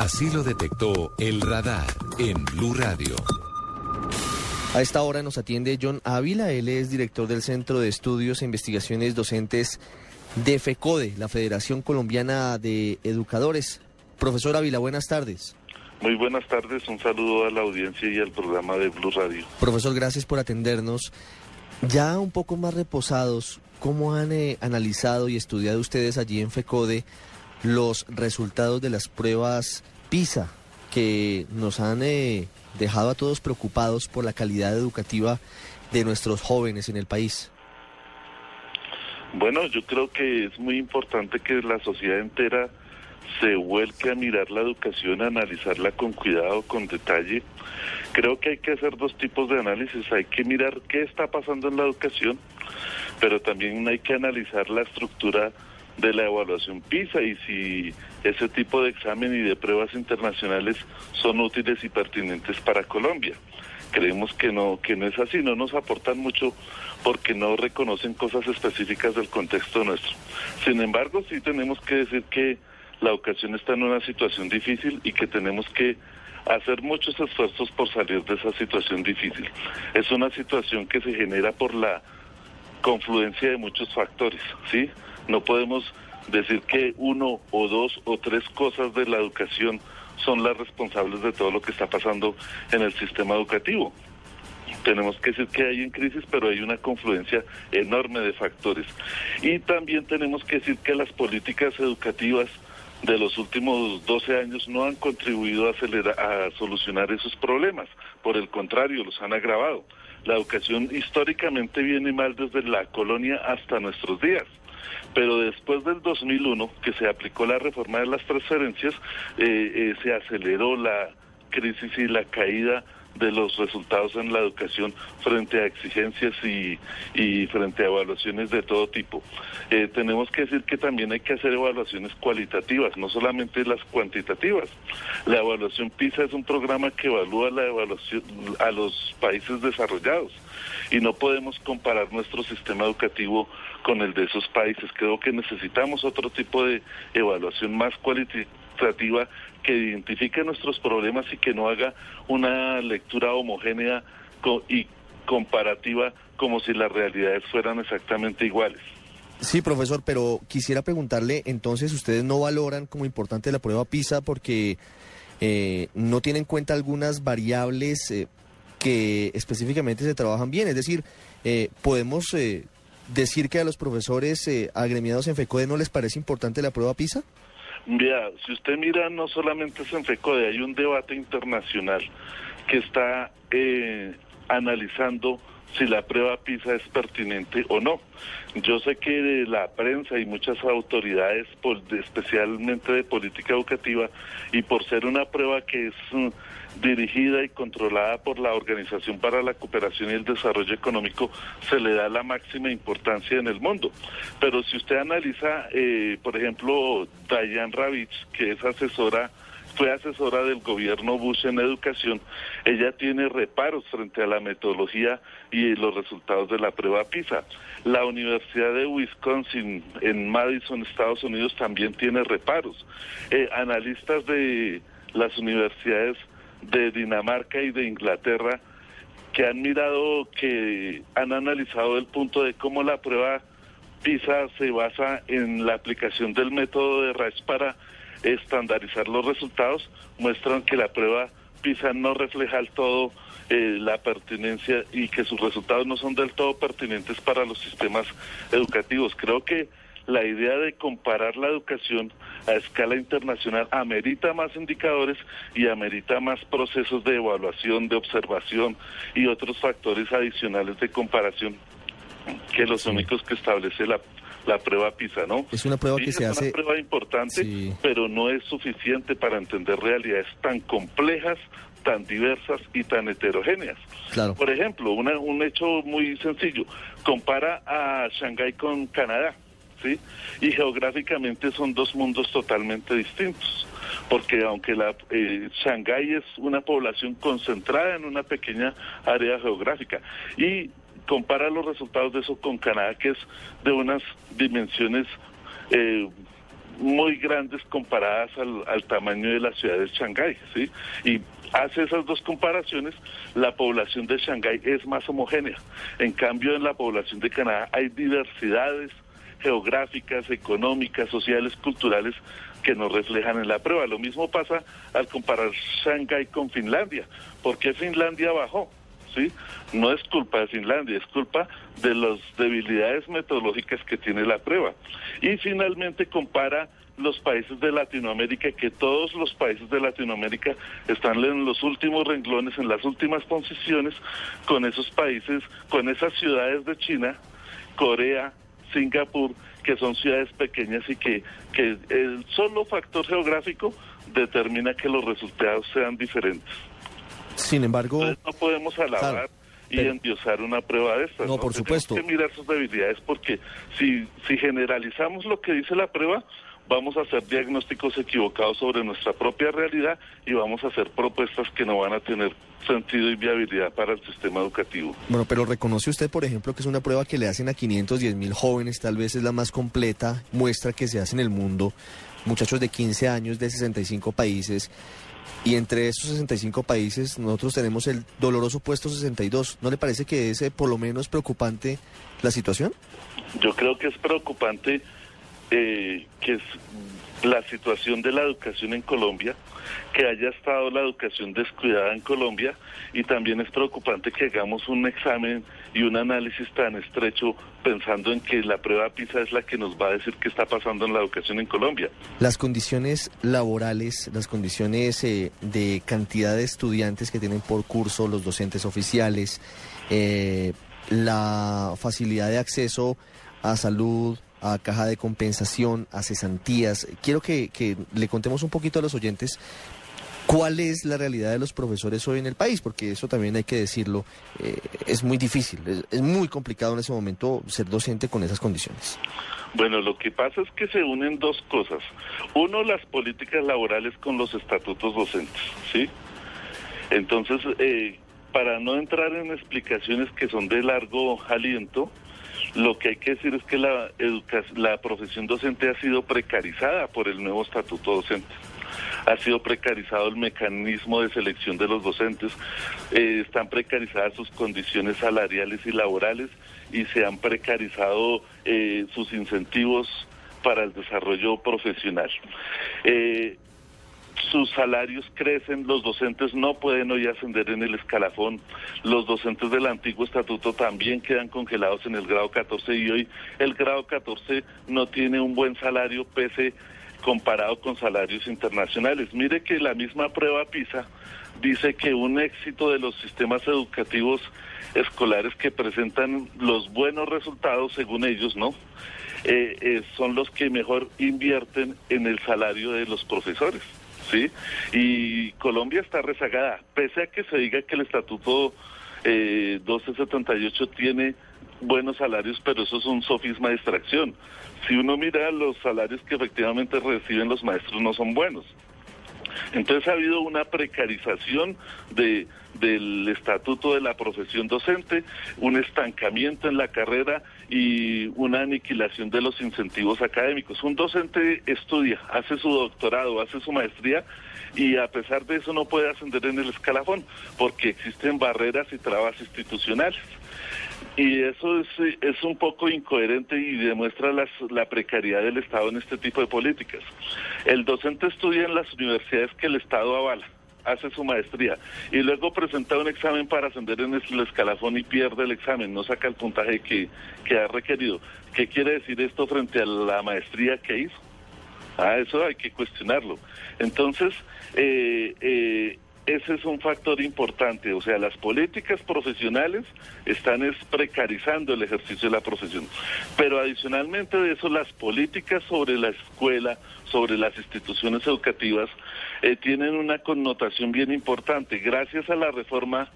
Así lo detectó el radar en Blue Radio. A esta hora nos atiende John Ávila. Él es director del Centro de Estudios e Investigaciones Docentes de FECODE, la Federación Colombiana de Educadores. Profesor Ávila, buenas tardes. Muy buenas tardes, un saludo a la audiencia y al programa de Blue Radio. Profesor, gracias por atendernos. Ya un poco más reposados, ¿cómo han eh, analizado y estudiado ustedes allí en FECODE los resultados de las pruebas PISA que nos han eh, dejado a todos preocupados por la calidad educativa de nuestros jóvenes en el país? Bueno, yo creo que es muy importante que la sociedad entera se vuelque a mirar la educación, a analizarla con cuidado, con detalle. Creo que hay que hacer dos tipos de análisis. Hay que mirar qué está pasando en la educación, pero también hay que analizar la estructura de la evaluación PISA y si ese tipo de examen y de pruebas internacionales son útiles y pertinentes para Colombia. Creemos que no, que no es así, no nos aportan mucho porque no reconocen cosas específicas del contexto nuestro. Sin embargo, sí tenemos que decir que la educación está en una situación difícil y que tenemos que hacer muchos esfuerzos por salir de esa situación difícil. Es una situación que se genera por la confluencia de muchos factores, ¿sí? No podemos decir que uno o dos o tres cosas de la educación son las responsables de todo lo que está pasando en el sistema educativo. Tenemos que decir que hay en crisis, pero hay una confluencia enorme de factores. Y también tenemos que decir que las políticas educativas de los últimos 12 años no han contribuido a, a solucionar esos problemas. Por el contrario, los han agravado. La educación históricamente viene mal desde la colonia hasta nuestros días. Pero después del 2001, que se aplicó la reforma de las transferencias, eh, eh, se aceleró la crisis y la caída de los resultados en la educación frente a exigencias y, frente a evaluaciones de todo tipo. Eh, tenemos que decir que también hay que hacer evaluaciones cualitativas, no solamente las cuantitativas. La evaluación PISA es un programa que evalúa la evaluación a los países desarrollados y no podemos comparar nuestro sistema educativo con el de esos países. Creo que necesitamos otro tipo de evaluación más cualitativa que identifique nuestros problemas y que no haga una lectura homogénea y comparativa como si las realidades fueran exactamente iguales. Sí, profesor, pero quisiera preguntarle, entonces, ¿ustedes no valoran como importante la prueba PISA porque eh, no tienen en cuenta algunas variables eh, que específicamente se trabajan bien? Es decir, eh, podemos decir que a los profesores agremiados en FECODE no les parece importante la prueba PISA? Mira, si usted mira, no solamente es en FECODE, hay un debate internacional que está eh, analizando si la prueba PISA es pertinente o no. Yo sé que la prensa y muchas autoridades, especialmente de política educativa, y por ser una prueba que es mm, dirigida y controlada por la Organización para la Cooperación y el Desarrollo Económico, se le da la máxima importancia en el mundo. Pero si usted analiza, eh, por ejemplo, Diane Ravitch, que es asesora fue asesora del gobierno Bush en educación, ella tiene reparos frente a la metodología y los resultados de la prueba PISA. La Universidad de Wisconsin en Madison, Estados Unidos, también tiene reparos. Eh, analistas de las universidades de Dinamarca y de Inglaterra que han mirado, que han analizado el punto de cómo la prueba PISA se basa en la aplicación del método de RAIS para estandarizar los resultados, muestran que la prueba PISA no refleja del todo eh, la pertinencia y que sus resultados no son del todo pertinentes para los sistemas educativos. Creo que la idea de comparar la educación a escala internacional amerita más indicadores y amerita más procesos de evaluación, de observación y otros factores adicionales de comparación que los únicos que establece la la prueba PISA, ¿no? Es una prueba Sí, que se es hace... una prueba importante, Sí. pero no es suficiente para entender realidades tan complejas, tan diversas y tan heterogéneas. Claro. Por ejemplo, una- un hecho muy sencillo, compara a Shanghái con Canadá, ¿sí? Y geográficamente son dos mundos totalmente distintos, porque aunque la eh, Shanghái es una población concentrada en una pequeña área geográfica y compara los resultados de eso con Canadá, que es de unas dimensiones eh, muy grandes comparadas al, tamaño de la ciudad de Shanghái, ¿sí? Y hace esas dos comparaciones, la población de Shanghái es más homogénea. En cambio, en la población de Canadá hay diversidades geográficas, económicas, sociales, culturales que nos reflejan en la prueba. Lo mismo pasa al comparar Shanghái con Finlandia. ¿Por qué Finlandia bajó? ¿Sí? No es culpa de Finlandia, es culpa de las debilidades metodológicas que tiene la prueba. Y finalmente compara los países de Latinoamérica, que todos los países de Latinoamérica están en los últimos renglones, en las últimas posiciones, con esos países, con esas ciudades de China, Corea, Singapur, que son ciudades pequeñas y que, que el solo factor geográfico determina que los resultados sean diferentes. Sin embargo, Entonces no podemos alabar Claro, y pero- endiosar una prueba de estas. No, por Tenemos supuesto. que mirar sus debilidades porque si, si generalizamos lo que dice la prueba, vamos a hacer diagnósticos equivocados sobre nuestra propia realidad y vamos a hacer propuestas que no van a tener sentido y viabilidad para el sistema educativo. bueno, pero reconoce usted, por ejemplo, que es una prueba que le hacen a 510 mil jóvenes, tal vez es la más completa muestra que se hace en el mundo, muchachos de 15 años de 65 países, y entre esos 65 países nosotros tenemos el doloroso puesto 62. ¿No le parece que es eh, por lo menos preocupante la situación? Yo creo que es preocupante eh, que es la situación de la educación en Colombia, que haya estado la educación descuidada en Colombia y también es preocupante que hagamos un examen y un análisis tan estrecho pensando en que la prueba PISA es la que nos va a decir qué está pasando en la educación en Colombia. Las condiciones laborales, las condiciones eh, de cantidad de estudiantes que tienen por curso los docentes oficiales, eh, la facilidad de acceso a salud, a caja de compensación, a cesantías. Quiero que, que le contemos un poquito a los oyentes cuál es la realidad de los profesores hoy en el país, porque eso también hay que decirlo, eh, es muy difícil, es, es muy complicado en ese momento ser docente con esas condiciones. Bueno, lo que pasa es que se unen dos cosas. Uno, las políticas laborales con los estatutos docentes, ¿sí? Entonces, eh, para no entrar en explicaciones que son de largo aliento, lo que hay que decir es que la, la profesión docente ha sido precarizada por el nuevo estatuto docente. Ha sido precarizado el mecanismo de selección de los docentes, eh, están precarizadas sus condiciones salariales y laborales y se han precarizado eh, sus incentivos para el desarrollo profesional. Eh, sus salarios crecen, los docentes no pueden hoy ascender en el escalafón, los docentes del antiguo estatuto también quedan congelados en el grado 14 y hoy el grado 14 no tiene un buen salario pese comparado con salarios internacionales. Mire que la misma prueba PISA dice que un éxito de los sistemas educativos escolares que presentan los buenos resultados, según ellos, ¿no? Eh, eh, son los que mejor invierten en el salario de los profesores. ¿Sí? Y Colombia está rezagada, pese a que se diga que el estatuto eh, 1278 tiene buenos salarios, pero eso es un sofisma de extracción. Si uno mira los salarios que efectivamente reciben los maestros no son buenos. Entonces ha habido una precarización de, del estatuto de la profesión docente, un estancamiento en la carrera y una aniquilación de los incentivos académicos. Un docente estudia, hace su doctorado, hace su maestría y a pesar de eso no puede ascender en el escalafón porque existen barreras y trabas institucionales. Y eso es, es un poco incoherente y demuestra las- la precariedad del Estado en este tipo de políticas. El docente estudia en las universidades que el Estado avala, hace su maestría y luego presenta un examen para ascender en el escalafón y pierde el examen, no saca el puntaje que, que ha requerido. ¿Qué quiere decir esto frente a la maestría que hizo? Ah, eso hay que cuestionarlo. Entonces, eh, eh, ese es un factor importante, o sea, las políticas profesionales están es precarizando el ejercicio de la profesión, pero adicionalmente de eso las políticas sobre la escuela, sobre las instituciones educativas, eh, tienen una connotación bien importante. Gracias a la reforma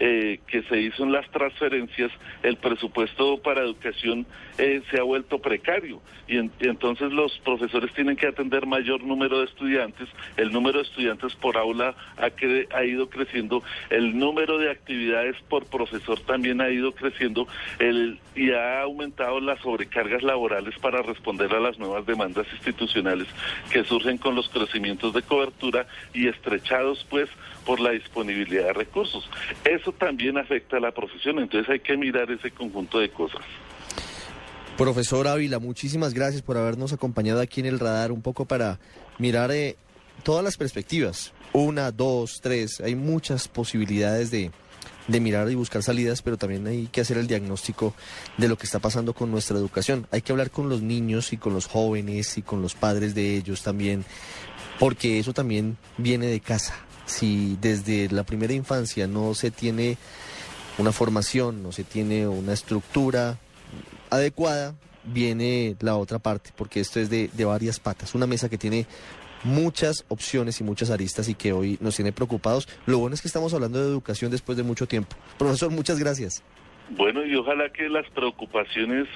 eh, que se hizo en las transferencias, el presupuesto para educación eh, se ha vuelto precario. Y, entonces los profesores tienen que atender mayor número de estudiantes, el número de estudiantes por aula ha, ha ido creciendo, el número de actividades por profesor también ha ido creciendo. El, y ha aumentado las sobrecargas laborales para responder a las nuevas demandas institucionales que surgen con los crecimientos de cobertura y estrechados pues por la disponibilidad de recursos. Eso también afecta a la profesión, entonces hay que mirar ese conjunto de cosas. Profesor Ávila, muchísimas gracias por habernos acompañado aquí en el radar un poco para mirar eh, todas las perspectivas. Una, dos, tres, hay muchas posibilidades de, de mirar y buscar salidas, pero también hay que hacer el diagnóstico de lo que está pasando con nuestra educación. Hay que hablar con los niños y con los jóvenes y con los padres de ellos también, porque eso también viene de casa si desde la primera infancia no se tiene una formación, no se tiene una estructura adecuada, viene la otra parte, porque esto es de, varias patas. Una mesa que tiene muchas opciones y muchas aristas y que hoy nos tiene preocupados. Lo bueno es que estamos hablando de educación después de mucho tiempo. Profesor, muchas gracias. Bueno, y ojalá que las preocupaciones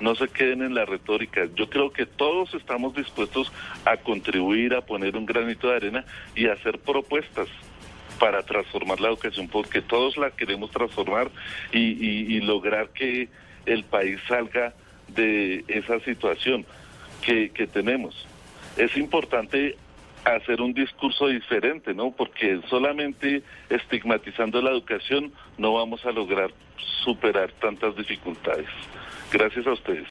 no se queden en la retórica. Yo creo que todos estamos dispuestos a contribuir, a poner un granito de arena y hacer propuestas para transformar la educación, porque todos la queremos transformar y, lograr que el país salga de esa situación que, que tenemos. Es importante hacer un discurso diferente, ¿no? Porque solamente estigmatizando la educación no vamos a lograr superar tantas dificultades. Gracias a ustedes.